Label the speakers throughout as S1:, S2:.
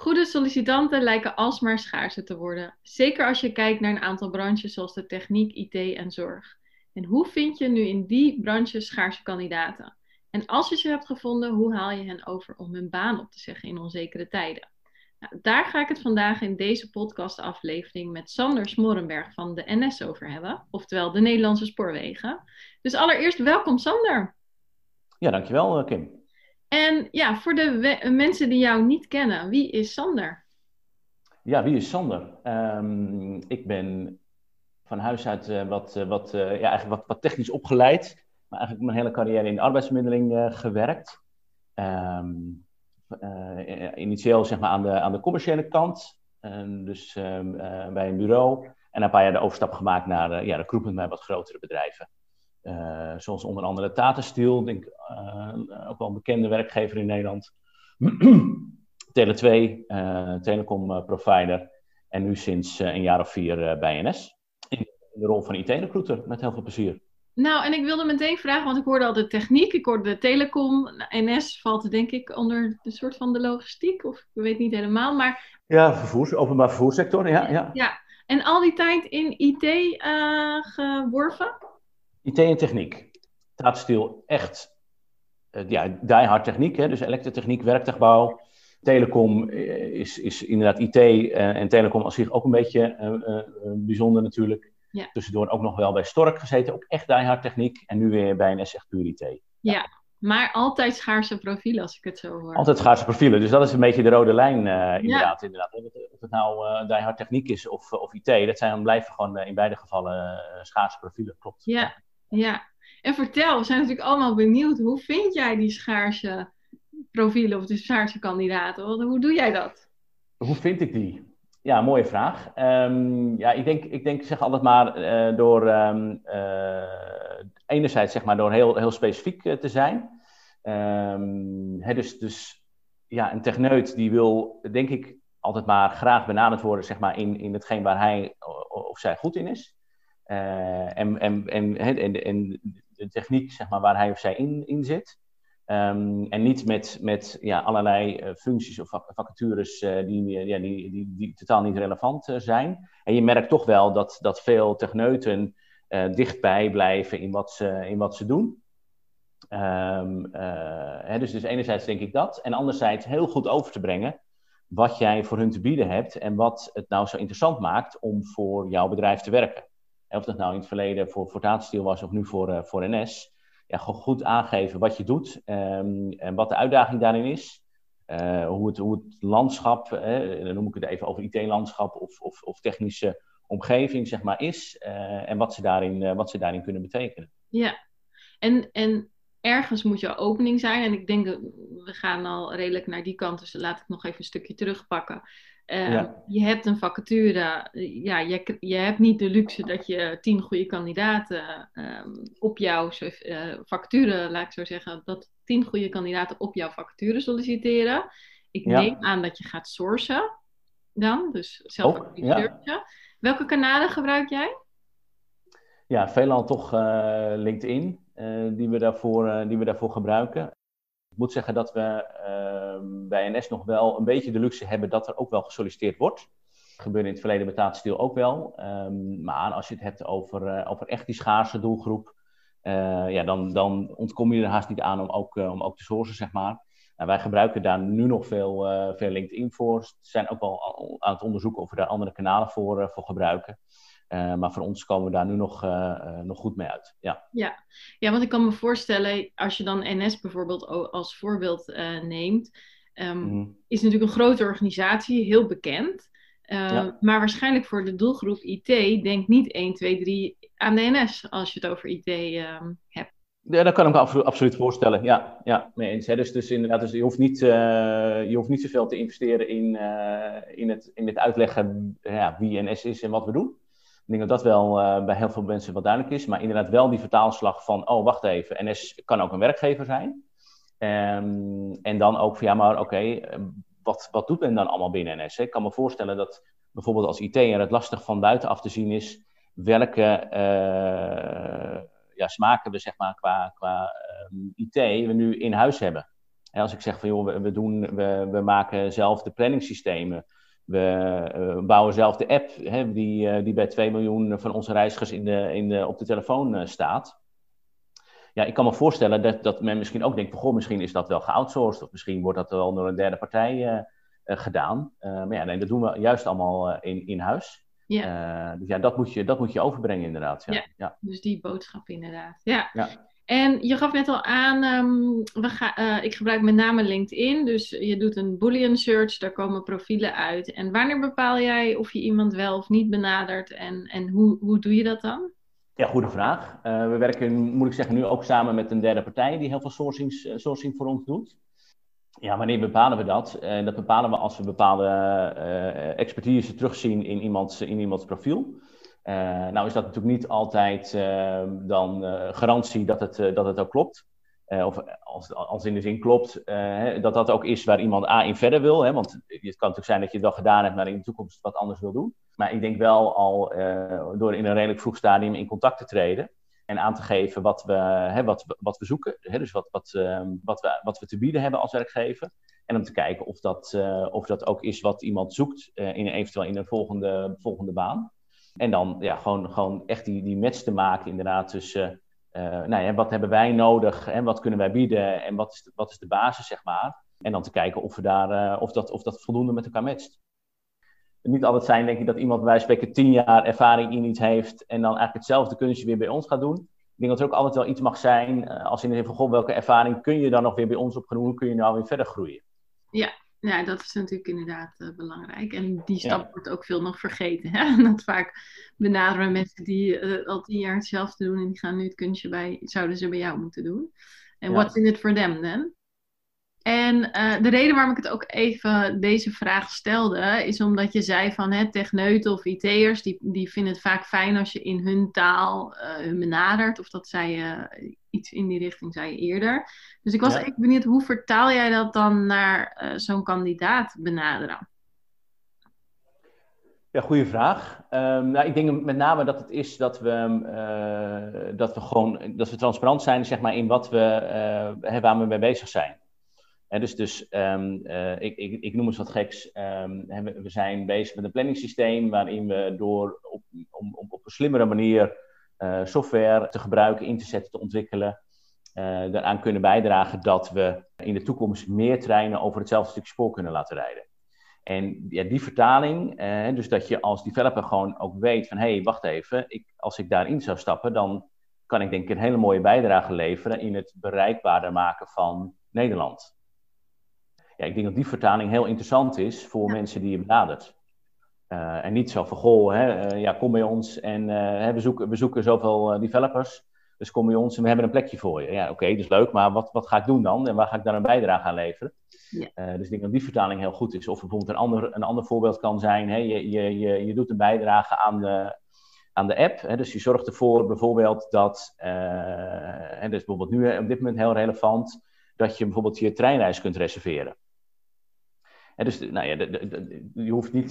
S1: Goede sollicitanten lijken alsmaar schaarser te worden. Zeker als je kijkt naar een aantal branches zoals de techniek, IT en zorg. En hoe vind je nu in die branches schaarse kandidaten? En als je ze hebt gevonden, hoe haal je hen over om hun baan op te zeggen in onzekere tijden? Nou, daar ga ik het vandaag in deze podcastaflevering met Sander Smorrenberg van de NS over hebben, oftewel de Nederlandse Spoorwegen. Dus allereerst welkom Sander.
S2: Ja, dankjewel eh, Kim.
S1: En ja, voor de mensen die jou niet kennen, wie is Sander?
S2: Ja, wie is Sander? Um, ik ben van huis uit uh, wat, uh, wat, uh, ja, eigenlijk wat, wat, technisch opgeleid, maar eigenlijk mijn hele carrière in de arbeidsmiddeling gewerkt. Um, initieel zeg maar aan de, aan de commerciële kant, dus um, bij een bureau. En een paar jaar de overstap gemaakt naar ja, recruitment bij wat grotere bedrijven. Uh, zoals onder andere Tata Steel, denk, uh, ook wel een bekende werkgever in Nederland. Tele2, uh, telecom provider. En nu sinds een jaar of vier bij NS. In de rol van IT-recruiter, met heel veel plezier.
S1: Nou, en ik wilde meteen vragen, want ik hoorde al de techniek, ik hoorde de telecom. NS valt denk ik onder de soort van de logistiek, of ik weet niet helemaal, maar...
S2: Ja, vervoers, openbaar vervoerssector, ja. Ja,
S1: ja. en al die tijd in IT geworven?
S2: IT en techniek. Tata echt uh, ja, diehard techniek, hè? dus elektrotechniek, werktuigbouw. Telecom eh, is, is inderdaad IT uh, en telecom als zich ook een beetje uh, bijzonder natuurlijk. Ja. Tussendoor ook nog wel bij Stork gezeten, ook echt diehard techniek. En nu weer bij een echt puur IT.
S1: Ja. ja. maar altijd schaarse profielen als ik het zo hoor.
S2: Altijd schaarse profielen, dus dat is een beetje de rode lijn inderdaad. Ja. inderdaad. Of het nou diehard techniek is of, of IT, dat zijn, blijven gewoon in beide gevallen schaarse profielen, klopt.
S1: Ja, ja, en vertel, we zijn natuurlijk allemaal benieuwd. Hoe vind jij die schaarse profielen of de schaarse kandidaten? Hoe doe jij dat?
S2: Hoe vind ik die? Ja, mooie vraag. Um, ja, ik denk, ik denk zeg altijd maar uh, door um, uh, enerzijds zeg maar door heel, heel specifiek uh, te zijn. Hè, dus, dus ja, een techneut die wil denk ik altijd maar graag benaderd worden zeg maar in, in hetgeen waar hij of zij goed in is. Uh, en, en, en, en, de techniek zeg maar, waar hij of zij in, in zit. Um, en niet met, met ja, allerlei uh, functies of vacatures uh, die, ja, die, die, die, totaal niet relevant zijn. En je merkt toch wel dat, dat veel techneuten dichtbij blijven in wat ze, in wat ze doen. Um, hè, dus, dus enerzijds denk ik dat. En anderzijds heel goed over te brengen wat jij voor hun te bieden hebt. En wat het nou zo interessant maakt om voor jouw bedrijf te werken of dat nou in het verleden voor, voor Tata was of nu voor, uh, voor NS, ja, goed aangeven wat je doet um, en wat de uitdaging daarin is. Uh, hoe, het, hoe het landschap, eh, dan noem ik het even over IT-landschap of, of, of, technische omgeving, zeg maar, is. En wat ze, daarin, wat ze daarin kunnen betekenen.
S1: Ja, en, en ergens moet je opening zijn. En ik denk, we gaan al redelijk naar die kant, dus laat ik nog even een stukje terugpakken. Uh, ja. Je hebt een vacature, ja, je, je hebt niet de luxe dat je tien goede kandidaten um, op jouw uh, vacature, laat ik zo zeggen, dat tien goede kandidaten op jouw vacature solliciteren. Ik ja. neem aan dat je gaat sourcen dan, dus zelf ook ja. Welke kanalen gebruik jij?
S2: Ja, veelal toch uh, LinkedIn, die, we daarvoor, die we daarvoor gebruiken. Moet zeggen dat we uh, bij NS nog wel een beetje de luxe hebben dat er ook wel gesolliciteerd wordt. Dat gebeurde in het verleden met ook wel. Um, maar als je het hebt over, uh, over echt die schaarse doelgroep, uh, ja, dan, dan ontkom je er haast niet aan om ook, uh, om ook te sourcen, zeg maar. Nou, wij gebruiken daar nu nog veel, veel LinkedIn voor. We zijn ook wel aan het onderzoeken of we daar andere kanalen voor, voor gebruiken. Uh, maar voor ons komen we daar nu nog, uh, uh, nog goed mee uit. Ja.
S1: Ja. ja, want ik kan me voorstellen, als je dan NS bijvoorbeeld als voorbeeld neemt, um, mm. is natuurlijk een grote organisatie, heel bekend. Ja. Maar waarschijnlijk voor de doelgroep IT denk niet 1, 2, 3 aan de NS als je het over IT um, hebt.
S2: Ja, dat kan ik me absoluut, absoluut voorstellen. Ja, ja mee eens. Hè. Dus, dus inderdaad, dus je, hoeft niet, uh, je hoeft niet zoveel te investeren in, uh, in, het, in het uitleggen ja, wie NS is en wat we doen. Ik denk dat dat wel uh, bij heel veel mensen wat duidelijk is. Maar inderdaad wel die vertaalslag van, oh wacht even, NS kan ook een werkgever zijn. Um, en dan ook van, ja maar oké, okay, wat, wat doet men dan allemaal binnen NS? Ik kan me voorstellen dat bijvoorbeeld als IT'er het lastig van buitenaf te zien is welke ja, smaken we zeg maar, qua, qua uh, IT we nu in huis hebben. En als ik zeg van joh, we, we, doen, we, we maken zelf de planningssystemen. We uh, bouwen zelf de app hè, die, uh, die bij 2 miljoen van onze reizigers in de, in de, op de telefoon uh, staat. Ja, ik kan me voorstellen dat, dat men misschien ook denkt: goh, misschien is dat wel geoutsourced. Of misschien wordt dat wel door een derde partij gedaan. maar ja, nee, dat doen we juist allemaal in, in huis. Ja. Dus ja, dat moet, je, dat moet je overbrengen inderdaad. Ja.
S1: ja, dus die boodschap inderdaad. Ja. ja. En je gaf net al aan, um, we ga, uh, ik gebruik met name LinkedIn. Dus je doet een boolean search, daar komen profielen uit. En wanneer bepaal jij of je iemand wel of niet benadert? En, en hoe, hoe doe je dat dan?
S2: Ja, goede vraag. Uh, we werken, moet ik zeggen, nu ook samen met een derde partij die heel veel sourcings, sourcing voor ons doet. Ja, wanneer bepalen we dat? Uh, dat bepalen we als we bepaalde expertise terugzien in in iemands profiel. Uh, nou is dat natuurlijk niet altijd dan garantie dat het, dat het ook klopt. of als, als in de zin klopt, dat dat ook is waar iemand A in verder wil. Hè, want het kan natuurlijk zijn dat je het wel gedaan hebt, maar in de toekomst wat anders wil doen. Maar ik denk wel al door in een redelijk vroeg stadium in contact te treden en aan te geven wat we, hè, wat, wat we zoeken. Hè, dus wat, wat, uh, wat, we, wat we te bieden hebben als werkgever. En om te kijken of dat, of dat ook is wat iemand zoekt, in, eventueel in een volgende, volgende baan. En dan ja, gewoon, gewoon echt die, die match te maken inderdaad tussen... nou ja, wat hebben wij nodig en wat kunnen wij bieden en wat is de, wat is de basis, zeg maar. En dan te kijken of, we daar, of, dat, of dat voldoende met elkaar matcht niet altijd zijn, denk ik, dat iemand bij wijze spreken tien jaar ervaring in iets heeft en dan eigenlijk hetzelfde kunstje weer bij ons gaat doen. Ik denk dat er ook altijd wel iets mag zijn, uh, als in de zin van, welke ervaring kun je dan nog weer bij ons opgenomen, hoe kun je nou weer verder groeien?
S1: Ja, ja dat is natuurlijk inderdaad uh, belangrijk. En die stap ja. wordt ook veel nog vergeten. Hè? Dat vaak benaderen mensen die uh, al tien jaar hetzelfde doen en die gaan nu het kunstje bij, zouden ze bij jou moeten doen. En ja. what's in it for them then? En uh, de reden waarom ik het ook even deze vraag stelde, is omdat je zei van hè, techneuten of IT'ers, die, die vinden het vaak fijn als je in hun taal uh, hun benadert. Of dat zei je iets in die richting, zei je eerder. Dus ik was ja. even benieuwd, hoe vertaal jij dat dan naar zo'n kandidaat benaderen?
S2: Ja, goede vraag. Um, nou, ik denk met name dat het is dat we, uh, dat we gewoon dat we transparant zijn zeg maar, in wat we, uh, waar we mee bezig zijn. Dus dus um, uh, ik, ik, ik, noem eens wat geks. Um, we zijn bezig met een planningssysteem waarin we door op, op, een slimmere manier uh, software te gebruiken, in te zetten, te ontwikkelen. Uh, eraan kunnen bijdragen dat we in de toekomst meer treinen over hetzelfde stuk spoor kunnen laten rijden. En ja, die vertaling, dus dat je als developer gewoon ook weet van hé, hey, wacht even, ik, als ik daarin zou stappen, dan kan ik denk ik een hele mooie bijdrage leveren in het bereikbaarder maken van Nederland ja, ik denk dat die vertaling heel interessant is voor ja. mensen die je benadert. Uh, en niet zo van, goh, hè, uh, ja, kom bij ons en uh, we, zoeken, we zoeken zoveel developers. Dus kom bij ons en we hebben een plekje voor je. Ja, oké, okay, dat is leuk, maar wat, wat ga ik doen dan? En waar ga ik dan een bijdrage aan leveren? Ja. dus ik denk dat die vertaling heel goed is. Of bijvoorbeeld een ander, een ander voorbeeld kan zijn, hè, je, je, je, je doet een bijdrage aan de, aan de app. Hè, dus je zorgt ervoor bijvoorbeeld dat, en dat is bijvoorbeeld nu op dit moment heel relevant, dat je bijvoorbeeld je treinreis kunt reserveren. Dus nou ja, de, de, de, je, hoeft niet,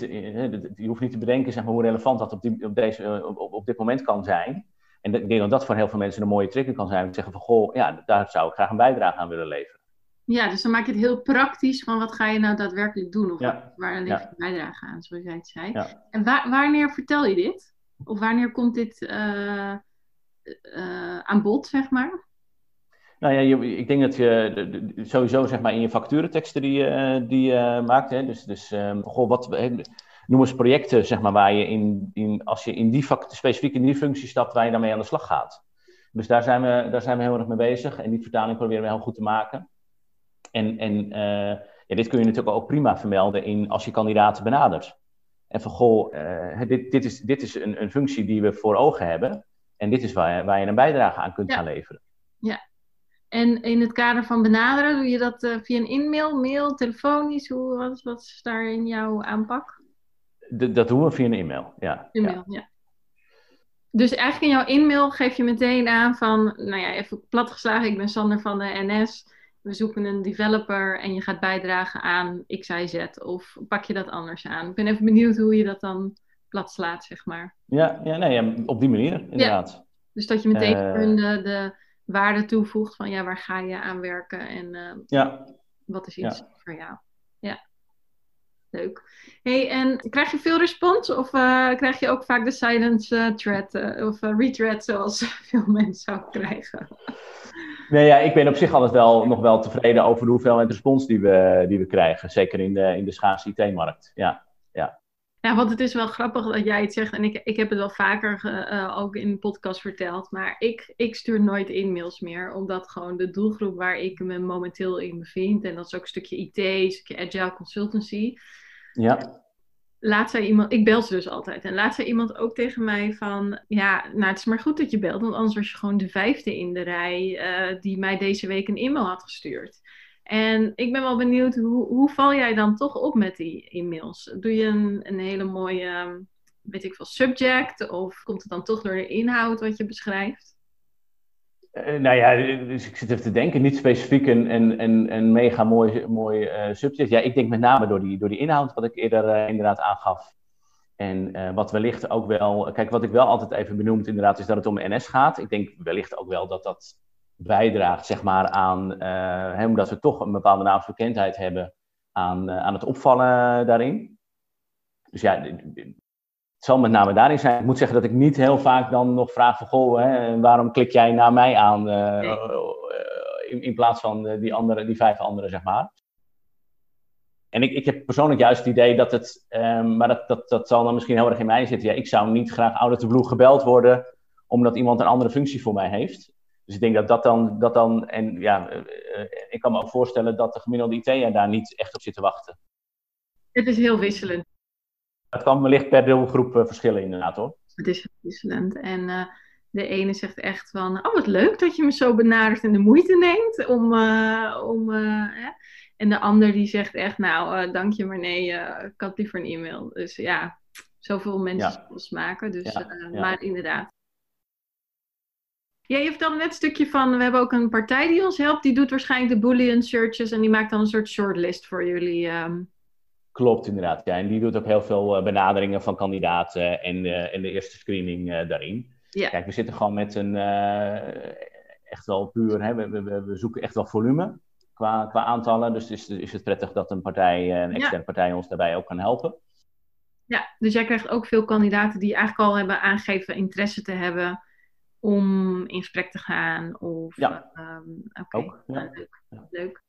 S2: je hoeft niet te bedenken zeg maar, hoe relevant dat op, die, op, deze, op, op dit moment kan zijn. En ik denk dat dat voor heel veel mensen een mooie trigger kan zijn. Om te zeggen van, goh, ja, daar zou ik graag een bijdrage aan willen leveren.
S1: Ja, dus dan maak je het heel praktisch van wat ga je nou daadwerkelijk doen? Of ja. waar lever je ja. bijdrage aan, zoals jij het zei. Ja. En wanneer vertel je dit? Of wanneer komt dit uh, uh, aan bod, zeg maar?
S2: Nou ja, je, ik denk dat je de, de, sowieso zeg maar in je facturenteksten die, uh, die je maakt, hè, dus, dus um, goh, wat, noem eens projecten zeg maar, waar je in, in als je in die specifiek in die functie stapt, waar je daarmee aan de slag gaat. Dus daar zijn we, daar zijn we heel erg mee bezig en die vertaling proberen we heel goed te maken. En, en uh, ja, dit kun je natuurlijk ook prima vermelden in, als je kandidaten benadert. En van goh, uh, dit, dit is, dit is een, een functie die we voor ogen hebben en dit is waar, waar je een bijdrage aan kunt ja. gaan leveren.
S1: Ja. En in het kader van benaderen, doe je dat uh, via een e-mail, mail, telefonisch? Hoe, wat, wat is daar in jouw aanpak?
S2: dat doen we via een e-mail, ja.
S1: E-mail, ja. ja. Dus eigenlijk in jouw e-mail geef je meteen aan van, nou ja, even platgeslagen, ik ben Sander van de NS. We zoeken een developer en je gaat bijdragen aan X, Y, Z. Of pak je dat anders aan? Ik ben even benieuwd hoe je dat dan plat slaat, zeg maar.
S2: Ja, ja, nee, op die manier, inderdaad. Ja.
S1: Dus dat je meteen uh, de, de waarde toevoegt van, ja, waar ga je aan werken en uh,
S2: ja.
S1: wat is iets voor jou? Ja. Leuk. Hey, en krijg je veel respons of uh, krijg je ook vaak de silence uh, thread uh, of retread zoals veel mensen ook krijgen?
S2: Nee, ja, ik ben op zich altijd wel nog wel tevreden over de hoeveelheid respons die we, die we krijgen. Zeker in de, in de schaars IT-markt. Ja, Ja,
S1: want het is wel grappig dat jij het zegt. En ik, ik heb het wel vaker uh, ook in de podcast verteld. Maar ik, ik stuur nooit e-mails meer. Omdat gewoon de doelgroep waar ik me momenteel in bevind. En dat is ook een stukje IT, een stukje agile consultancy.
S2: Ja.
S1: Laat zij iemand, ik bel ze dus altijd. En laat zij iemand ook tegen mij van, ja, nou het is maar goed dat je belt. Want anders was je gewoon de vijfde in de rij uh, die mij deze week een e-mail had gestuurd. En ik ben wel benieuwd, hoe, hoe val jij dan toch op met die e-mails? Doe je een, een hele mooie, weet ik veel, subject? Of komt het dan toch door de inhoud wat je beschrijft?
S2: Uh, nou ja, dus ik zit even te denken, niet specifiek een, mega mooi, mooi uh, subject. Ja, ik denk met name door die, door die inhoud, wat ik eerder uh, inderdaad aangaf. En wat wellicht ook wel, kijk, wat ik wel altijd even benoemd inderdaad, is dat het om NS gaat. Ik denk wellicht ook wel dat dat bijdraagt, zeg maar, aan, hè, omdat we toch een bepaalde naamsbekendheid hebben, aan, aan het opvallen daarin. Dus ja, het zal met name daarin zijn. Ik moet zeggen dat ik niet heel vaak dan nog vraag van... Goh, hè, waarom klik jij naar mij aan uh, nee. in, in, plaats van die, andere, die vijf anderen, zeg maar. En ik, ik heb persoonlijk juist het idee dat het... Um, maar dat, dat, dat zal dan misschien heel erg in mij zitten. Ja, ik zou niet graag out of the gebeld worden... omdat iemand een andere functie voor mij heeft. Dus ik denk dat dat dan... Dat dan en ja, uh, ik kan me ook voorstellen dat de gemiddelde IT'er daar niet echt op zit te wachten.
S1: Het is heel wisselend.
S2: Het kan wellicht per doelgroep uh, verschillen, inderdaad hoor.
S1: Het is wisselend. En uh, de ene zegt echt van: Oh, wat leuk dat je me zo benadert en de moeite neemt om. Uh, om hè? En de ander die zegt echt: Nou, dank je, maar nee, ik had liever een e-mail. Dus ja, zoveel mensen ja. maken. Dus, ja, ja. Maar inderdaad. Ja, je vertelde net een stukje van, we hebben ook een partij die ons helpt. Die doet waarschijnlijk de Boolean searches en die maakt dan een soort shortlist voor jullie. Um,
S2: Klopt, inderdaad. Ja. En die doet ook heel veel uh, benaderingen van kandidaten en, uh, en de eerste screening uh, daarin.
S1: Ja.
S2: Kijk, we zitten gewoon met een echt wel puur, hè, we, we, we, zoeken echt wel volume qua, qua aantallen. Dus is, is het prettig dat een partij, een externe ja. partij ons daarbij ook kan helpen.
S1: Ja, dus jij krijgt ook veel kandidaten die eigenlijk al hebben aangegeven interesse te hebben om in gesprek te gaan. Of,
S2: ja,
S1: um, okay. ook. Ja. Leuk. Leuk.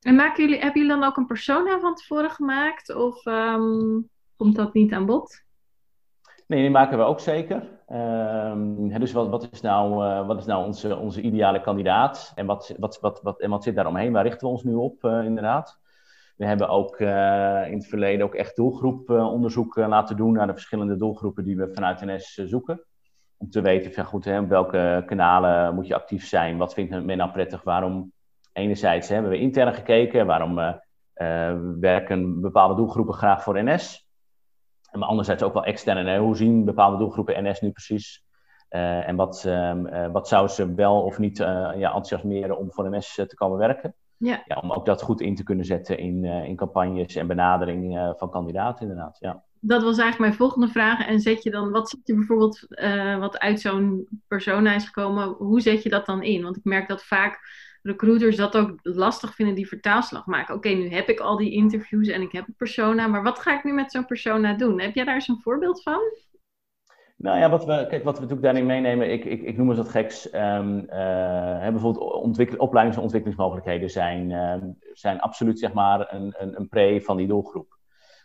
S1: En maken jullie, hebben jullie dan ook een persona van tevoren gemaakt? Of um, komt dat niet aan bod?
S2: Nee, die maken we ook zeker. Um, dus wat, wat, is nou, uh, wat is nou onze, onze ideale kandidaat? En wat, wat, wat, wat, en wat zit daaromheen? Waar richten we ons nu op, uh, inderdaad? We hebben ook uh, in het verleden ook echt doelgroeponderzoek laten doen naar de verschillende doelgroepen die we vanuit NS zoeken. Om te weten van goed, hè, op welke kanalen moet je actief zijn? Wat vindt men nou prettig? Waarom enerzijds hebben we intern gekeken, waarom uh, uh, werken bepaalde doelgroepen graag voor NS. Maar anderzijds ook wel extern. Hè? Hoe zien bepaalde doelgroepen NS nu precies? Uh, en wat, uh, wat zou ze wel of niet ja, enthousiasmeren om voor NS te komen werken?
S1: Ja.
S2: ja. om ook dat goed in te kunnen zetten in, in campagnes en benadering van kandidaten, inderdaad. Ja.
S1: Dat was eigenlijk mijn volgende vraag. En zet je dan, wat zet je bijvoorbeeld, wat uit zo'n persona is gekomen, hoe zet je dat dan in? Want ik merk dat vaak recruiters dat ook lastig vinden, die vertaalslag maken. Oké, nu heb ik al die interviews en ik heb een persona, maar wat ga ik nu met zo'n persona doen? Heb jij daar eens een voorbeeld van?
S2: Nou ja, wat we, kijk, wat we natuurlijk daarin meenemen, ik, ik, ik noem het wat geks. Um, uh, bijvoorbeeld opleidings- en ontwikkelingsmogelijkheden zijn, um, zijn absoluut zeg maar een, een, een pre van die doelgroep.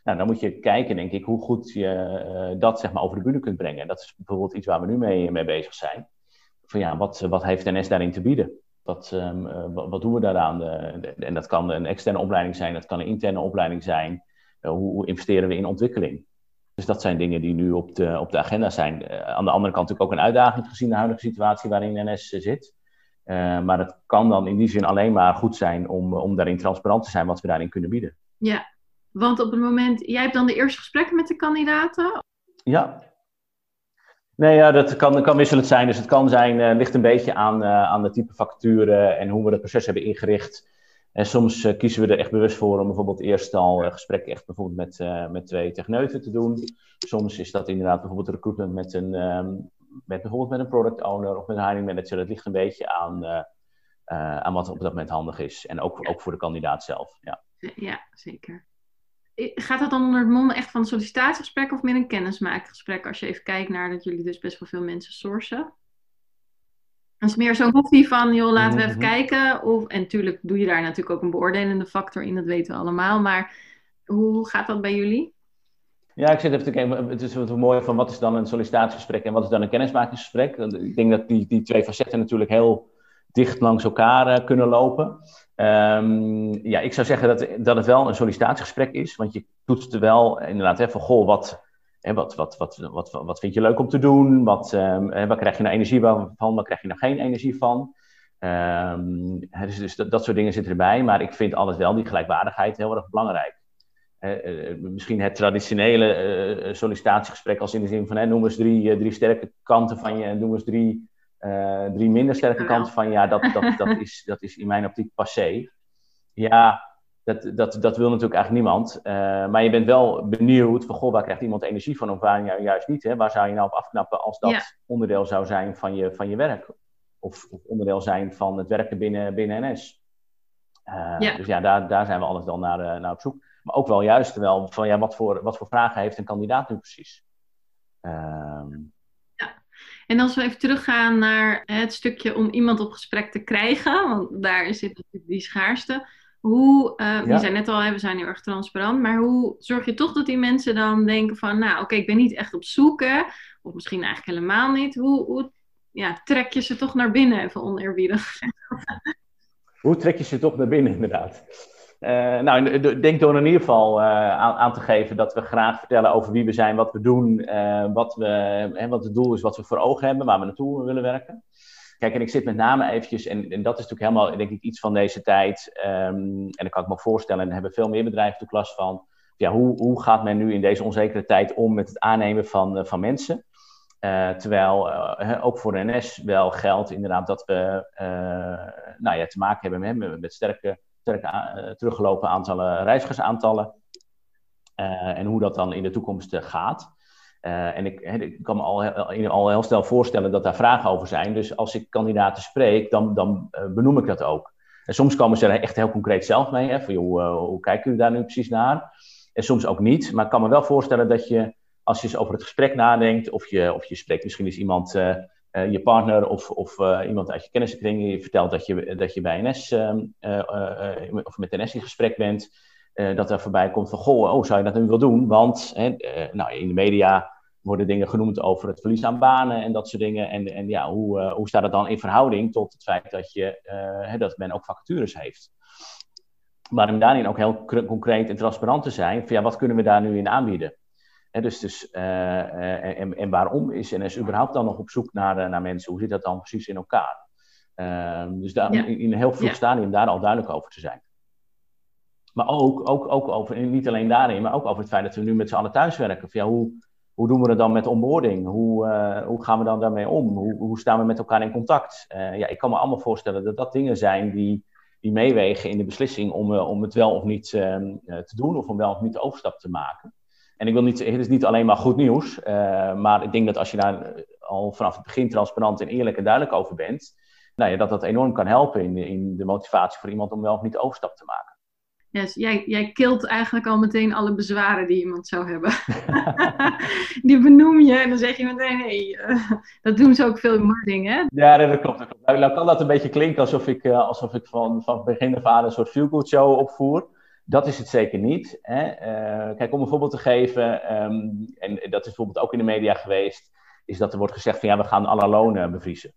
S2: Nou, dan moet je kijken, denk ik, hoe goed je uh, dat zeg maar over de bühne kunt brengen. Dat is bijvoorbeeld iets waar we nu mee, mee bezig zijn. Van ja, wat, wat heeft NS daarin te bieden? Wat, um, uh, wat, doen we daaraan? En dat kan een externe opleiding zijn, dat kan een interne opleiding zijn. Uh, hoe, hoe, investeren we in ontwikkeling? Dus dat zijn dingen die nu op de, op de agenda zijn. Aan de andere kant natuurlijk ook een uitdaging gezien de huidige situatie waarin NS zit. maar het kan dan in die zin alleen maar goed zijn om, om daarin transparant te zijn wat we daarin kunnen bieden.
S1: Ja, want op het moment, jij hebt dan de eerste gesprekken met de kandidaten?
S2: Ja. Nee, ja, dat kan, kan wisselend zijn. Dus het kan zijn, uh, ligt een beetje aan, uh, aan de type vacature en hoe we het proces hebben ingericht. En soms uh, kiezen we er echt bewust voor om bijvoorbeeld eerst al uh, gesprekken echt bijvoorbeeld met, uh, met twee techneuten te doen. Soms is dat inderdaad bijvoorbeeld recruitment met een, um, met bijvoorbeeld met een product owner of met een hiring manager. Dat ligt een beetje aan, aan wat op dat moment handig is. En ook, ook voor de kandidaat zelf. Ja,
S1: ja zeker. Gaat dat dan onder het mond echt van een sollicitatiegesprek of meer een kennismakingsgesprek? Als je even kijkt naar dat jullie dus best wel veel mensen sourcen. Dat is meer zo'n hobby van, joh, laten we even mm -hmm. kijken. Of, en natuurlijk doe je daar natuurlijk ook een beoordelende factor in, dat weten we allemaal. Maar hoe gaat dat bij jullie?
S2: Ja, ik zit even te kijken, het is wat mooi van wat is dan een sollicitatiegesprek en wat is dan een kennismakingsgesprek. Ik denk dat die, die twee facetten natuurlijk heel dicht langs elkaar uh, kunnen lopen. Um, ja, ik zou zeggen dat, dat het wel een sollicitatiegesprek is, want je toetst er wel inderdaad hè, van, goh, wat, hè, wat, wat, wat, wat, wat vind je leuk om te doen? Wat, um, hè, waar krijg je nou energie van? Waar krijg je nou geen energie van? Um, dus, dus dat, soort dingen zitten erbij, maar ik vind alles wel, die gelijkwaardigheid, heel erg belangrijk. Uh, uh, misschien het traditionele sollicitatiegesprek als in de zin van, hè, noem eens drie, drie sterke kanten van je en noem eens drie drie minder sterke kanten van ja, dat, dat, dat, is, dat is in mijn optiek passé. Ja, dat, dat, dat wil natuurlijk eigenlijk niemand. Uh, maar je bent wel benieuwd van, goh, waar krijgt iemand energie van of waar juist niet? Hè? Waar zou je nou op afknappen als dat ja. onderdeel zou zijn van je, van je werk? Of, of onderdeel zijn van het werken binnen, binnen NS? Uh, ja. Dus ja, daar, daar zijn we alles dan naar, naar op zoek. Maar ook wel juist wel van, ja, wat voor, wat voor vragen heeft een kandidaat nu precies?
S1: Ehm, en als we even teruggaan naar het stukje om iemand op gesprek te krijgen, want daar zit natuurlijk die schaarste. Hoe, uh, ja. je zei net al, we zijn heel erg transparant, maar hoe zorg je toch dat die mensen dan denken van, nou oké, okay, ik ben niet echt op zoek, hè? of misschien eigenlijk helemaal niet. Hoe, hoe ja, trek je ze toch naar binnen, even oneerbiedig?
S2: hoe trek je ze toch naar binnen, inderdaad? Uh, nou, denk door in ieder geval uh, aan, aan, te geven dat we graag vertellen over wie we zijn, wat we doen, uh, wat, we, hè, wat het doel is, wat we voor ogen hebben, waar we naartoe willen werken. Kijk, en ik zit met name eventjes, en, en dat is natuurlijk helemaal, denk ik, iets van deze tijd. Um, en dan kan ik me voorstellen, en daar hebben veel meer bedrijven natuurlijk last van. Ja, hoe, hoe gaat men nu in deze onzekere tijd om met het aannemen van, van mensen? terwijl ook voor de NS wel geldt inderdaad dat we nou ja, te maken hebben met, met sterke uh, teruggelopen aantallen reizigersaantallen. Uh, en hoe dat dan in de toekomst uh, gaat. en ik, ik, kan me al, al, heel snel voorstellen dat daar vragen over zijn. Dus als ik kandidaten spreek, dan, dan benoem ik dat ook. En soms komen ze er echt heel concreet zelf mee. Hè, van, joh, hoe kijken jullie daar nu precies naar? En soms ook niet. Maar ik kan me wel voorstellen dat je, als je eens over het gesprek nadenkt, of je, of je spreekt misschien eens iemand uh, je partner of, of uh, iemand uit je kennissenkring vertelt dat je, dat je bij NS uh, uh, of met NS in gesprek bent, dat er voorbij komt van goh, oh, zou je dat nu wel doen? Want nou, in de media worden dingen genoemd over het verlies aan banen en dat soort dingen. En, en ja, hoe, hoe staat het dan in verhouding tot het feit dat, je, hè, dat men ook vacatures heeft? Maar om daarin ook heel concreet en transparant te zijn, van ja, wat kunnen we daar nu in aanbieden? He, dus, dus, uh, en, en, waarom is NS überhaupt dan nog op zoek naar, naar mensen? Hoe zit dat dan precies in elkaar? Uh, dus daar, ja. in, in, een heel vroeg ja. stadium daar al duidelijk over te zijn. Maar ook, ook, ook over, niet alleen daarin, maar ook over het feit dat we nu met z'n allen thuiswerken. Ja, hoe, hoe doen we het dan met onboarding? Hoe, uh, hoe gaan we dan daarmee om? Hoe, hoe staan we met elkaar in contact? Uh, ja, ik kan me allemaal voorstellen dat dat dingen zijn die, die meewegen in de beslissing om, uh, om het wel of niet ehm, te doen, of om wel of niet de overstap te maken. En ik wil niet, het is niet alleen maar goed nieuws, uh, maar ik denk dat als je daar al vanaf het begin transparant en eerlijk en duidelijk over bent, nou ja, dat dat enorm kan helpen in, in de motivatie voor iemand om wel of niet de overstap te maken.
S1: Yes, jij, jij kilt eigenlijk al meteen alle bezwaren die iemand zou hebben. die benoem je en dan zeg je meteen, nee, hey, uh, dat doen ze ook veel in marketing, hè?
S2: Ja, dat klopt. Dat klopt. Nou, nou kan dat een beetje klinken alsof ik, uh, alsof ik van, van begin af aan een soort feel-good show opvoer. Dat is het zeker niet. Hè. Uh, kijk, om een voorbeeld te geven, um, en dat is bijvoorbeeld ook in de media geweest, is dat er wordt gezegd van ja, we gaan alle lonen bevriezen.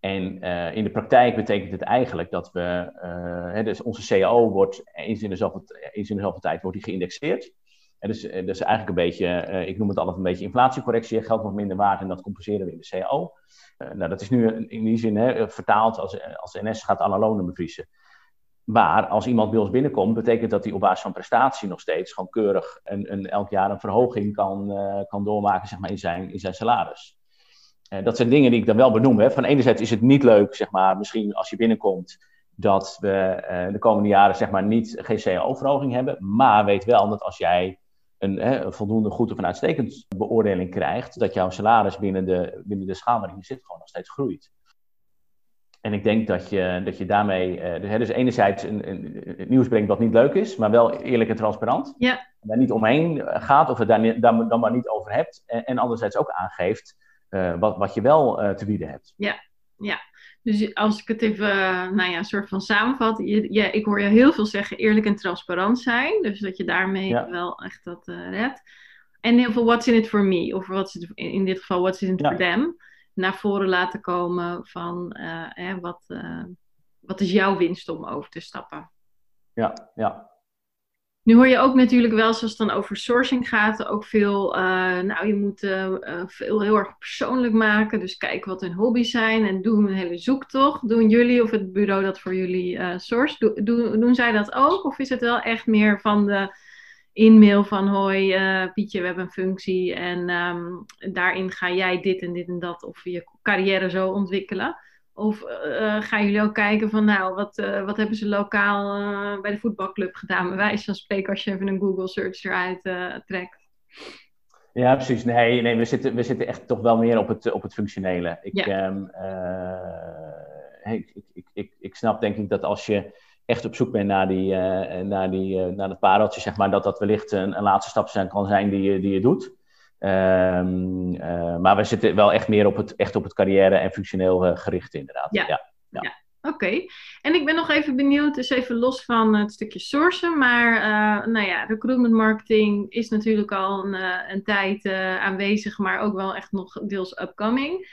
S2: En uh, in de praktijk betekent het eigenlijk dat we, uh, hè, dus onze CAO wordt eens in, de zoveel, eens in tijd wordt die geïndexeerd. dus, dus eigenlijk een beetje, ik noem het altijd een beetje inflatiecorrectie. Geld nog minder waard en dat compenseren we in de CAO. nou, dat is nu in die zin hè, vertaald als, als NS gaat alle lonen bevriezen. Maar als iemand bij ons binnenkomt, betekent dat hij op basis van prestatie nog steeds gewoon keurig een, een elk jaar een verhoging kan, uh, kan doormaken zeg maar, in, zijn, in zijn salaris. Uh, dat zijn dingen die ik dan wel benoem. Hè. Van enerzijds is het niet leuk, zeg maar, misschien als je binnenkomt, dat we uh, de komende jaren zeg maar, niet geen CAO-verhoging hebben. Maar weet wel dat als jij een, voldoende goed of een uitstekend beoordeling krijgt, dat jouw salaris binnen de, binnen de zit gewoon nog steeds groeit. En ik denk dat je, dat je daarmee, uh, dus enerzijds een, een, nieuws brengt wat niet leuk is, maar wel eerlijk en transparant.
S1: Ja.
S2: En daar niet omheen eh, gaat of het daar, daar dan maar niet over hebt. En, en anderzijds ook aangeeft uh, wat, wat je wel uh, te bieden hebt.
S1: Ja, ja. Dus als ik het even, nou ja, een soort van samenvat. Je, ja, ik hoor je heel veel zeggen eerlijk en transparant zijn. Dus dat je daarmee ja. wel echt dat redt. En heel veel what's in it for me. Of what's it, in dit geval what's in it ja. for them naar voren laten komen van hè, wat, uh, wat is jouw winst om over te stappen.
S2: Ja, ja.
S1: Nu hoor je ook natuurlijk wel, zoals het dan over sourcing gaat, ook veel, uh, nou je moet veel heel erg persoonlijk maken. Dus kijk wat hun hobby's zijn en doe een hele zoektocht. Doen jullie of het bureau dat voor jullie source, do, do, doen zij dat ook? Of is het wel echt meer van de e-mail van hoi uh, Pietje, we hebben een functie en um, daarin ga jij dit en dit en dat of je carrière zo ontwikkelen? Of uh, gaan jullie ook kijken van nou, wat, uh, wat hebben ze lokaal bij de voetbalclub gedaan? Bij wijze van spreken als je even een Google search eruit trekt.
S2: Ja, precies. Nee, nee we, zitten, we zitten echt toch wel meer op het, op het functionele. Ik, ja. um, ik, ik, ik, ik snap denk ik dat als je echt op zoek bent naar, die, uh, naar, die, uh, naar dat pareltje, zeg maar, dat dat wellicht een, een laatste stap zijn, kan zijn die, die je doet. Um, uh, maar we zitten wel echt meer op het, echt op het carrière en functioneel gericht, inderdaad.
S1: Ja, ja. ja. ja. Oké, okay. en ik ben nog even benieuwd, dus even los van het stukje sourcen, maar nou ja, recruitment marketing is natuurlijk al een, een tijd aanwezig, maar ook wel echt nog deels upcoming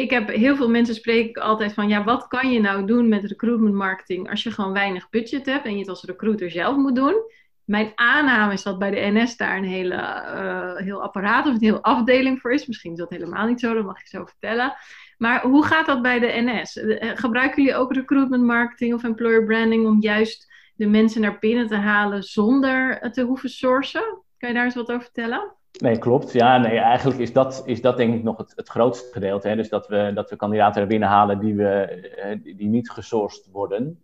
S1: ik heb heel veel mensen spreek ik altijd van, ja, wat kan je nou doen met recruitment marketing als je gewoon weinig budget hebt en je het als recruiter zelf moet doen? Mijn aanname is dat bij de NS daar een hele, uh, heel apparaat of een heel afdeling voor is. Misschien is dat helemaal niet zo, dat mag ik zo vertellen. Maar hoe gaat dat bij de NS? Eh, gebruiken jullie ook recruitment marketing of employer branding om juist de mensen naar binnen te halen zonder te hoeven sourcen? Kan je daar eens wat over vertellen?
S2: Nee, klopt. Ja, nee, eigenlijk is dat, is dat denk ik nog het, het grootste gedeelte. Hè? Dus dat we, dat we kandidaten binnenhalen die, we, eh, die niet gesourced worden.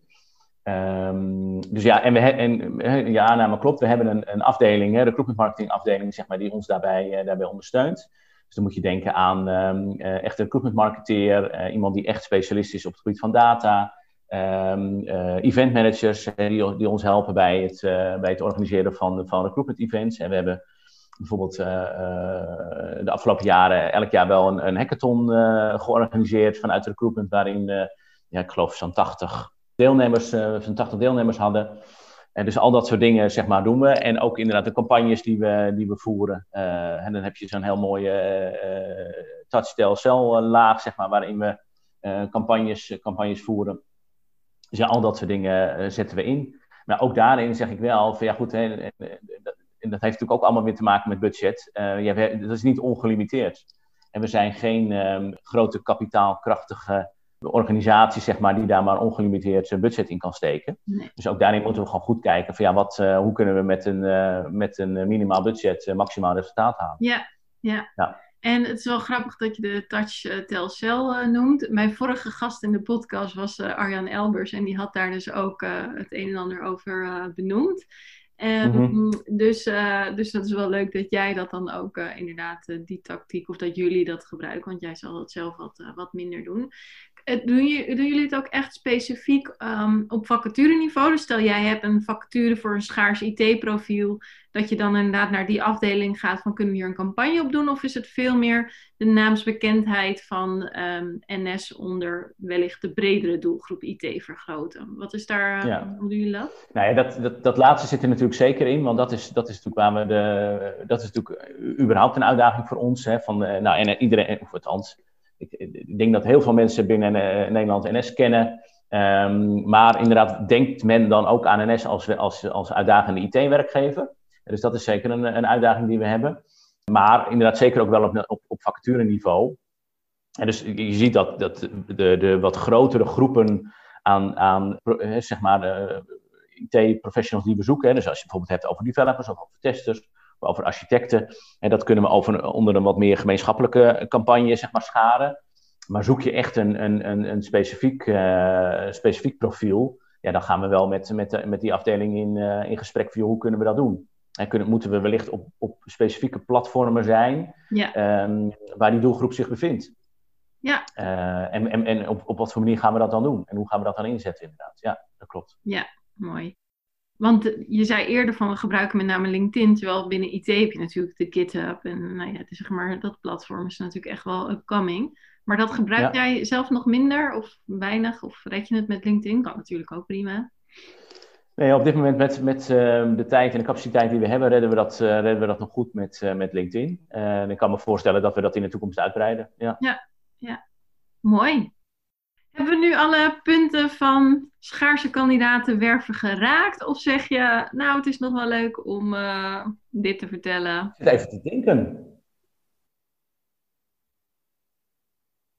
S2: Um, dus ja, en, we en ja, nou, klopt. We hebben een, een afdeling, hè, recruitment marketing afdeling, zeg maar, die ons daarbij, uh, daarbij ondersteunt. Dus dan moet je denken aan um, echt een recruitment marketeer, iemand die echt specialist is op het gebied van data, um, event managers die, die ons helpen bij het, bij het organiseren van, van recruitment events. En we hebben bijvoorbeeld uh, uh, de afgelopen jaren elk jaar wel een, een hackathon uh, georganiseerd vanuit de recruitment, waarin ja, ik geloof zo'n 80 deelnemers, zo'n 80 deelnemers hadden. En dus al dat soort dingen zeg maar, doen we. En ook inderdaad de campagnes die we, die we voeren. en dan heb je zo'n heel mooie touch cell laag, zeg maar, waarin we campagnes, campagnes voeren. Dus al dat soort dingen zetten we in. Maar ook daarin zeg ik wel van ja goed, hè, en dat heeft natuurlijk ook allemaal weer te maken met budget. Uh, ja, dat is niet ongelimiteerd. En we zijn geen um, grote kapitaalkrachtige organisatie, zeg maar, die daar maar ongelimiteerd zijn budget in kan steken. Nee. Dus ook daarin moeten we gewoon goed kijken van ja, wat, uh, hoe kunnen we met een, uh, met een minimaal budget maximaal resultaat halen.
S1: Ja, ja. ja. En het is wel grappig dat je de Touch Telcel noemt. Mijn vorige gast in de podcast was Arjan Elbers en die had daar dus ook het een en ander over benoemd. Um, dus, uh, dus dat is wel leuk dat jij dat dan ook uh, inderdaad, uh, die tactiek, of dat jullie dat gebruiken, want jij zal dat zelf wat, wat minder doen. Doen, je, doen, jullie het ook echt specifiek um, op vacatureniveau? Dus stel jij hebt een vacature voor een schaars IT-profiel, dat je dan inderdaad naar die afdeling gaat van kunnen we hier een campagne op doen? Of is het veel meer de naamsbekendheid van um, NS onder wellicht de bredere doelgroep IT vergroten? Wat is daar, ja. hoe doen jullie dat?
S2: Nou ja, dat, dat, dat laatste zit er natuurlijk zeker in, want dat is, dat is natuurlijk waar we de, dat is natuurlijk überhaupt een uitdaging voor ons. Hè, van, nou, en iedereen, of althans, ik, denk dat heel veel mensen binnen uh, Nederland NS kennen. Um, maar inderdaad, denkt men dan ook aan NS als, als, als uitdagende IT-werkgever? Dus dat is zeker een, een uitdaging die we hebben. Maar inderdaad zeker ook wel op, op, op vacatureniveau. En dus je ziet dat, dat de, de wat grotere groepen aan, aan zeg maar, IT-professionals die we zoeken. Dus als je bijvoorbeeld hebt over developers of over testers over architecten. En dat kunnen we over, onder een wat meer gemeenschappelijke campagne zeg maar, scharen. Maar zoek je echt een, een, een, een specifiek, uh, specifiek profiel, ja, dan gaan we wel met, met, met die afdeling in, uh, in gesprek voor hoe kunnen we dat doen. En kunnen, moeten we wellicht op, op specifieke platformen zijn ja. um, waar die doelgroep zich bevindt. Ja. Uh, en en, en op, op wat voor manier gaan we dat dan doen? En hoe gaan we dat dan inzetten inderdaad? Ja, dat klopt.
S1: Ja, mooi. Want je zei eerder van we gebruiken met name LinkedIn, terwijl binnen IT heb je natuurlijk de GitHub. En nou ja, het is zeg maar, dat platform is natuurlijk echt wel upcoming. Maar dat gebruik jij zelf nog minder of weinig? Of red je het met LinkedIn? Kan natuurlijk ook prima.
S2: Nee, op dit moment met, met uh, de tijd en de capaciteit die we hebben, redden we dat, uh, redden we dat nog goed met, uh, met LinkedIn. En ik kan me voorstellen dat we dat in de toekomst uitbreiden. Ja,
S1: ja, ja. mooi. Hebben we nu alle punten van schaarse kandidaten werven geraakt? Of zeg je, nou, het is nog wel leuk om uh, dit te vertellen?
S2: Even te denken.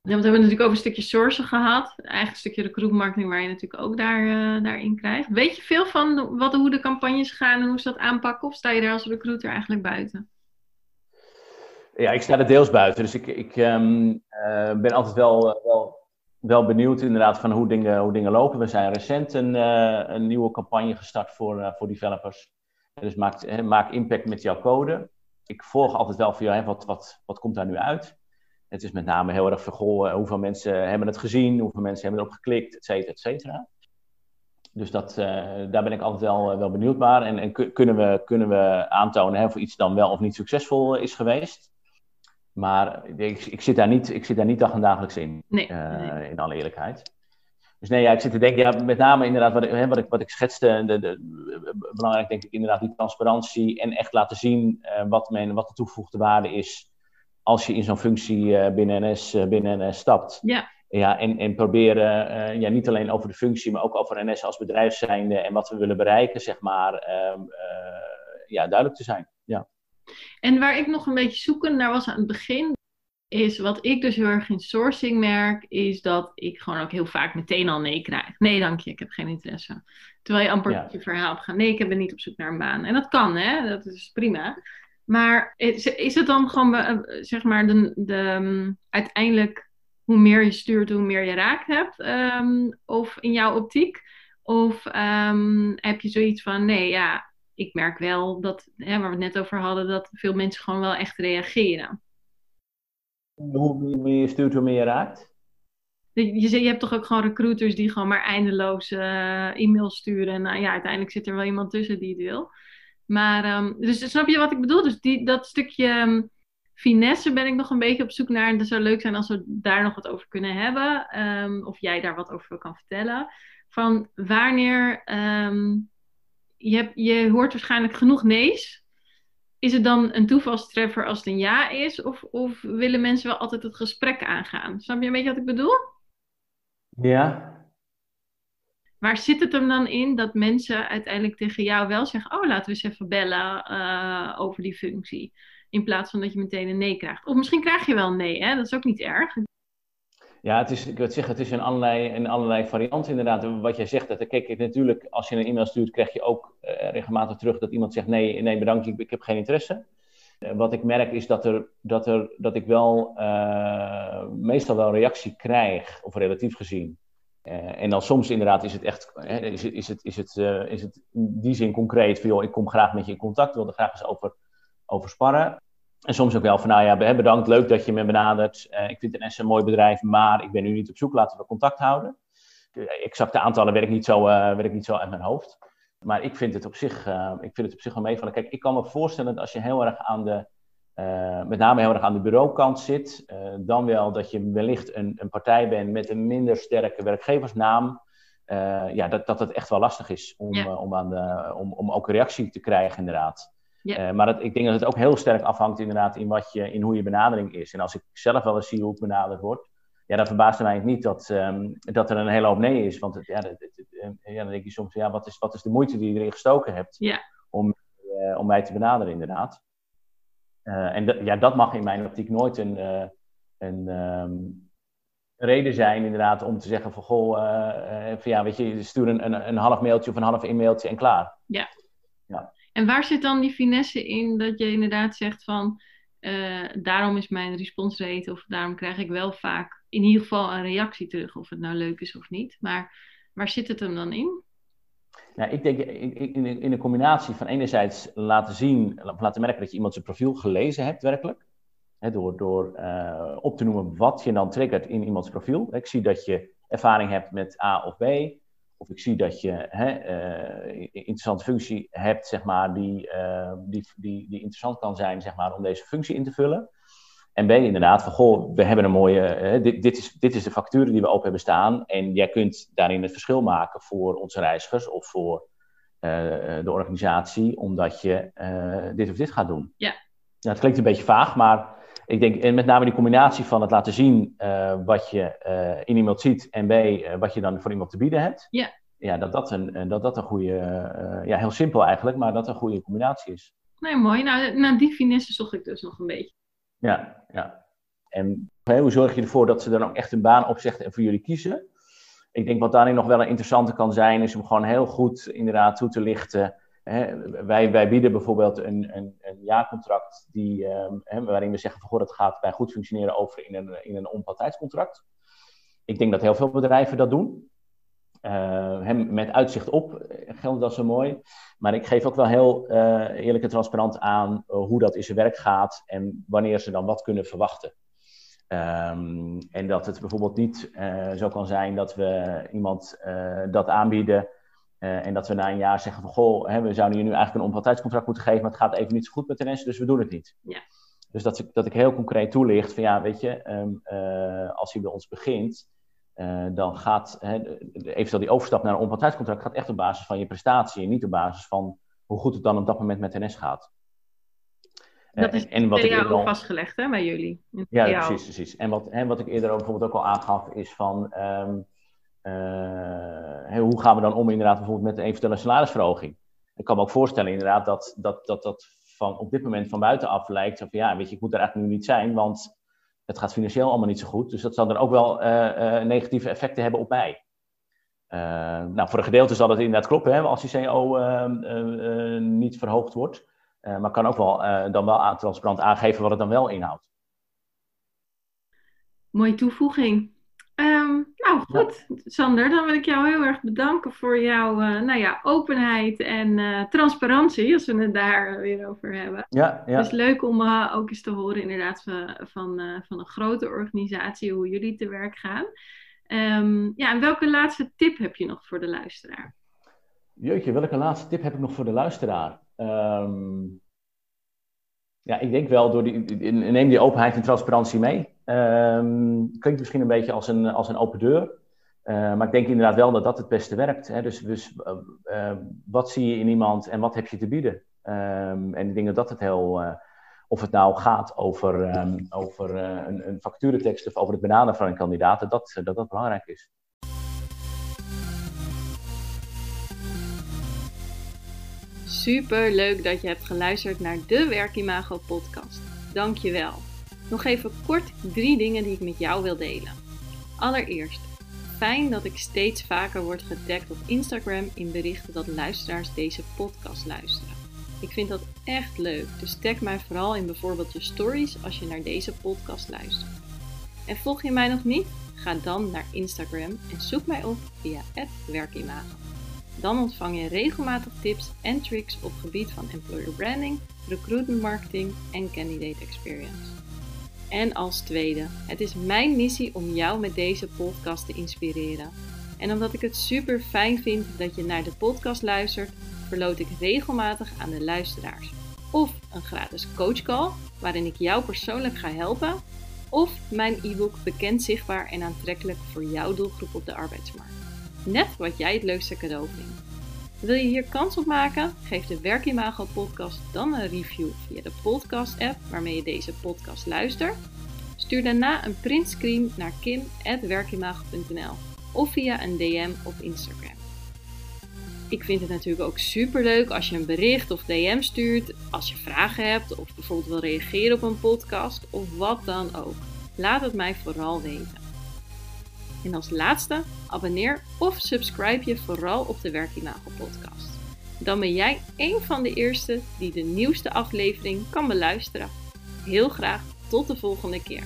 S1: Ja, want we hebben natuurlijk over een stukje sourcen gehad. Eigenlijk een stukje recruitmarketing waar je natuurlijk ook daar, uh, daarin krijgt. Weet je veel van wat, hoe de campagnes gaan en hoe ze dat aanpakken? Of sta je daar als recruiter eigenlijk buiten?
S2: Ja, ik sta er deels buiten. Dus ik, ik um, uh, ben altijd wel, wel wel benieuwd inderdaad van hoe dingen, hoe dingen lopen. We zijn recent een, uh, een nieuwe campagne gestart voor, uh, voor developers. Dus maak, maak impact met jouw code. Ik volg altijd wel voor jou, wat, wat, wat komt daar nu uit? Het is met name heel erg vergollen. Hoeveel mensen hebben het gezien? Hoeveel mensen hebben erop geklikt? Et cetera, et cetera. Dus dat, daar ben ik altijd wel, wel benieuwd naar. En, en kunnen, we, kunnen we aantonen of iets dan wel of niet succesvol is geweest? Maar ik, ik, zit daar niet, ik zit daar niet dag en dagelijks in, nee, uh, in alle eerlijkheid. Dus nee, ja, ik zit te denken, ja, met name inderdaad wat ik, hè, wat ik, wat ik schetste, de, de, belangrijk denk ik inderdaad die transparantie en echt laten zien uh, wat, men, wat de toegevoegde waarde is als je in zo'n functie uh, binnen NS, binnen NS stapt. Ja. Ja, en, en proberen ja, niet alleen over de functie, maar ook over NS als bedrijf zijnde en wat we willen bereiken, zeg maar, ehm, ja, duidelijk te zijn.
S1: En waar ik nog een beetje zoekend naar was aan het begin, is wat ik dus heel erg in sourcing merk, is dat ik gewoon ook heel vaak meteen al nee krijg. Nee, dank je, ik heb geen interesse. Terwijl je amper ja. je verhaal op gaat. Nee, ik ben niet op zoek naar een baan. En dat kan, hè? Dat is prima. Maar is, is het dan gewoon, eh, zeg maar, de, de, um, uiteindelijk hoe meer je stuurt, hoe meer je raakt hebt? Um, of in jouw optiek? Of um, heb je zoiets van, nee, ja, ik merk wel dat, hè, waar we het net over hadden, dat veel mensen gewoon wel echt reageren.
S2: Hoe meer je stuurt, hoe meer je raakt?
S1: Je, je, hebt toch ook gewoon recruiters die gewoon maar eindeloos uh, e-mails sturen. En nou ja, uiteindelijk zit er wel iemand tussen die het wil. Maar, um, dus snap je wat ik bedoel? Dus die, dat stukje um, finesse ben ik nog een beetje op zoek naar. En het zou leuk zijn als we daar nog wat over kunnen hebben. Um, of jij daar wat over kan vertellen. Van wanneer je, hebt, je hoort waarschijnlijk genoeg nee's. Is het dan een toevalstreffer als het een ja is? Of, of willen mensen wel altijd het gesprek aangaan? Snap je een beetje wat ik bedoel?
S2: Ja.
S1: Waar zit het hem dan in dat mensen uiteindelijk tegen jou wel zeggen: Oh, laten we eens even bellen uh, over die functie? In plaats van dat je meteen een nee krijgt. Of misschien krijg je wel een nee, hè? dat is ook niet erg.
S2: Ja, het is, ik wil zeggen, het is in allerlei, in allerlei varianten inderdaad. Wat jij zegt, dat, kijk, natuurlijk, als je een e-mail stuurt, krijg je ook uh, regelmatig terug dat iemand zegt, nee, nee bedankt, ik, ik heb geen interesse. Uh, wat ik merk is dat, er, dat, er, dat ik wel uh, meestal wel reactie krijg, of relatief gezien. en dan soms inderdaad is het echt, is het, is het, is het, is het in die zin concreet van, joh, ik kom graag met je in contact, wil er graag eens over, over sparren. En soms ook wel van, nou ja, bedankt, leuk dat je me benadert. Uh, ik vind NS een mooi bedrijf, maar ik ben nu niet op zoek, laten we contact houden. Exacte aantallen werk ik niet zo, uh, werk niet zo uit mijn hoofd. Maar ik vind het op zich, uh, ik vind het op zich wel meevallen. Kijk, ik kan me voorstellen dat als je heel erg aan de, met name heel erg aan de bureaukant zit, dan wel dat je wellicht een, een partij bent met een minder sterke werkgeversnaam. ja, dat, dat het echt wel lastig is om, ja. om, aan de, om, om ook reactie te krijgen, inderdaad. Ja. Uh, maar dat, ik denk dat het ook heel sterk afhangt inderdaad in, wat je, in hoe je benadering is. En als ik zelf wel eens zie hoe ik benaderd word, ja, dan verbaast het mij niet dat, um, dat er een hele hoop nee is. Want het, ja, het, het, ja, dan denk je soms, ja, wat is, wat is de moeite die je erin gestoken hebt ja. om, om mij te benaderen, inderdaad. en ja, dat mag in mijn optiek nooit een, een ehm, reden zijn, inderdaad, om te zeggen van goh, van, ja, weet je, stuur een, een, een half mailtje of een half e-mailtje en klaar.
S1: Ja. ja. En waar zit dan die finesse in dat je inderdaad zegt van daarom is mijn response rate of daarom krijg ik wel vaak in ieder geval een reactie terug, of het nou leuk is of niet. Maar waar zit het hem dan in?
S2: Nou, ik denk in, een combinatie van enerzijds laten zien, laten merken dat je iemand zijn profiel gelezen hebt werkelijk. door door uh, op te noemen wat je dan triggert in iemands profiel. Ik zie dat je ervaring hebt met A of B. Of ik zie dat je hè, uh, interessante functie hebt, zeg maar, die, uh, die, die, die interessant kan zijn zeg maar, om deze functie in te vullen. En B, inderdaad, van goh, we hebben een mooie, uh, dit, dit, is, dit is de factuur die we open hebben staan. En jij kunt daarin het verschil maken voor onze reizigers of voor uh, de organisatie, omdat je dit of dit gaat doen.
S1: Ja.
S2: Nou, het klinkt een beetje vaag, maar ik denk, en met name die combinatie van het laten zien wat je in iemand ziet en B, wat je dan voor iemand te bieden hebt.
S1: Ja.
S2: Ja, dat dat een, dat dat een goede, ja, heel simpel eigenlijk, maar dat een goede combinatie is.
S1: Nee, mooi. Nou, naar die finesse zocht ik dus nog een beetje.
S2: Ja, ja. En hoe zorg je ervoor dat ze dan ook echt een baan opzeggen en voor jullie kiezen? Ik denk wat daarin nog wel een interessante kan zijn, is om gewoon heel goed inderdaad toe te lichten. Wij, wij bieden bijvoorbeeld een, een, een jaarcontract die, um, hè, waarin we zeggen van goh, gaat bij goed functioneren over in een, in een onpartijdscontract. Ik denk dat heel veel bedrijven dat doen. Uh, met uitzicht op eh, geldt dat zo mooi. Maar ik geef ook wel heel uh, eerlijk en transparant aan hoe dat in zijn werk gaat en wanneer ze dan wat kunnen verwachten. Um, en dat het bijvoorbeeld niet zo kan zijn dat we iemand dat aanbieden en dat we na een jaar zeggen van goh, hè, we zouden je nu eigenlijk een onpartijdscontract moeten geven, maar het gaat even niet zo goed met de mensen, dus we doen het niet.
S1: Ja.
S2: Dus dat ik, dat ik heel concreet toelicht van ja, weet je, um, als hij bij ons begint, uh, dan gaat hè, eventueel die overstap naar een onpartijdscontract gaat echt op basis van je prestatie en niet op basis van hoe goed het dan op dat moment met NS gaat.
S1: Dat is en wat ik eerder al vastgelegd hè, bij jullie.
S2: Ja, precies, precies. En wat, hè, wat ik eerder ook bijvoorbeeld ook al aangaf is van um, uh, hoe gaan we dan om inderdaad bijvoorbeeld met een eventuele salarisverhoging. Ik kan me ook voorstellen inderdaad dat dat, dat, dat van op dit moment van buitenaf lijkt van ja, weet je, ik moet er eigenlijk nu niet zijn, want het gaat financieel allemaal niet zo goed. Dus dat zal dan ook wel uh, uh, negatieve effecten hebben op mij. Uh, nou, voor een gedeelte zal het inderdaad kloppen hè, als die CO ehm, niet verhoogd wordt. maar kan ook wel dan wel transparant aangeven wat het dan wel inhoudt.
S1: Mooie toevoeging. Um, nou goed, Sander, dan wil ik jou heel erg bedanken voor jouw uh, nou ja, openheid en uh, transparantie, als we het daar weer over hebben.
S2: Ja, ja.
S1: Het is leuk om uh, ook eens te horen inderdaad van, van, van een grote organisatie, hoe jullie te werk gaan. Um, ja, en welke laatste tip heb je nog voor de luisteraar?
S2: Jeetje, welke laatste tip heb ik nog voor de luisteraar? Um, ja, ik denk wel, door die, neem die openheid en transparantie mee. Um, klinkt misschien een beetje als een, als een open deur. Uh, maar ik denk inderdaad wel dat dat het beste werkt. Hè? Dus, dus uh, uh, wat zie je in iemand en wat heb je te bieden? Um, en ik denk dat dat het heel... of het nou gaat over, um, over een, een of over het benaderen van een kandidaat, dat dat, dat belangrijk is.
S1: Super leuk dat je hebt geluisterd naar de Werkimago podcast. Dank je wel. Nog even kort drie dingen die ik met jou wil delen. Allereerst, fijn dat ik steeds vaker word getagd op Instagram in berichten dat luisteraars deze podcast luisteren. Ik vind dat echt leuk, dus tag mij vooral in bijvoorbeeld je stories als je naar deze podcast luistert. En volg je mij nog niet? Ga dan naar Instagram en zoek mij op via werkimago. Dan ontvang je regelmatig tips en tricks op gebied van employer branding, recruitment marketing en candidate experience. En als tweede, het is mijn missie om jou met deze podcast te inspireren. En omdat ik het super fijn vind dat je naar de podcast luistert, verloot ik regelmatig aan de luisteraars. Of een gratis coachcall, waarin ik jou persoonlijk ga helpen. Of mijn e-book Bekend, Zichtbaar en Aantrekkelijk voor jouw doelgroep op de arbeidsmarkt. Net wat jij het leukste cadeau vindt. Wil je hier kans op maken? Geef de Werkimago podcast dan een review via de podcast app waarmee je deze podcast luistert. Stuur daarna een printscreen naar kim.werkimago.nl of via een DM op Instagram. Ik vind het natuurlijk ook super leuk als je een bericht of DM stuurt, als je vragen hebt of bijvoorbeeld wil reageren op een podcast of wat dan ook. Laat het mij vooral weten. En als laatste, abonneer of subscribe je vooral op de Werkimago podcast. Dan ben jij een van de eerste die de nieuwste aflevering kan beluisteren. Heel graag tot de volgende keer.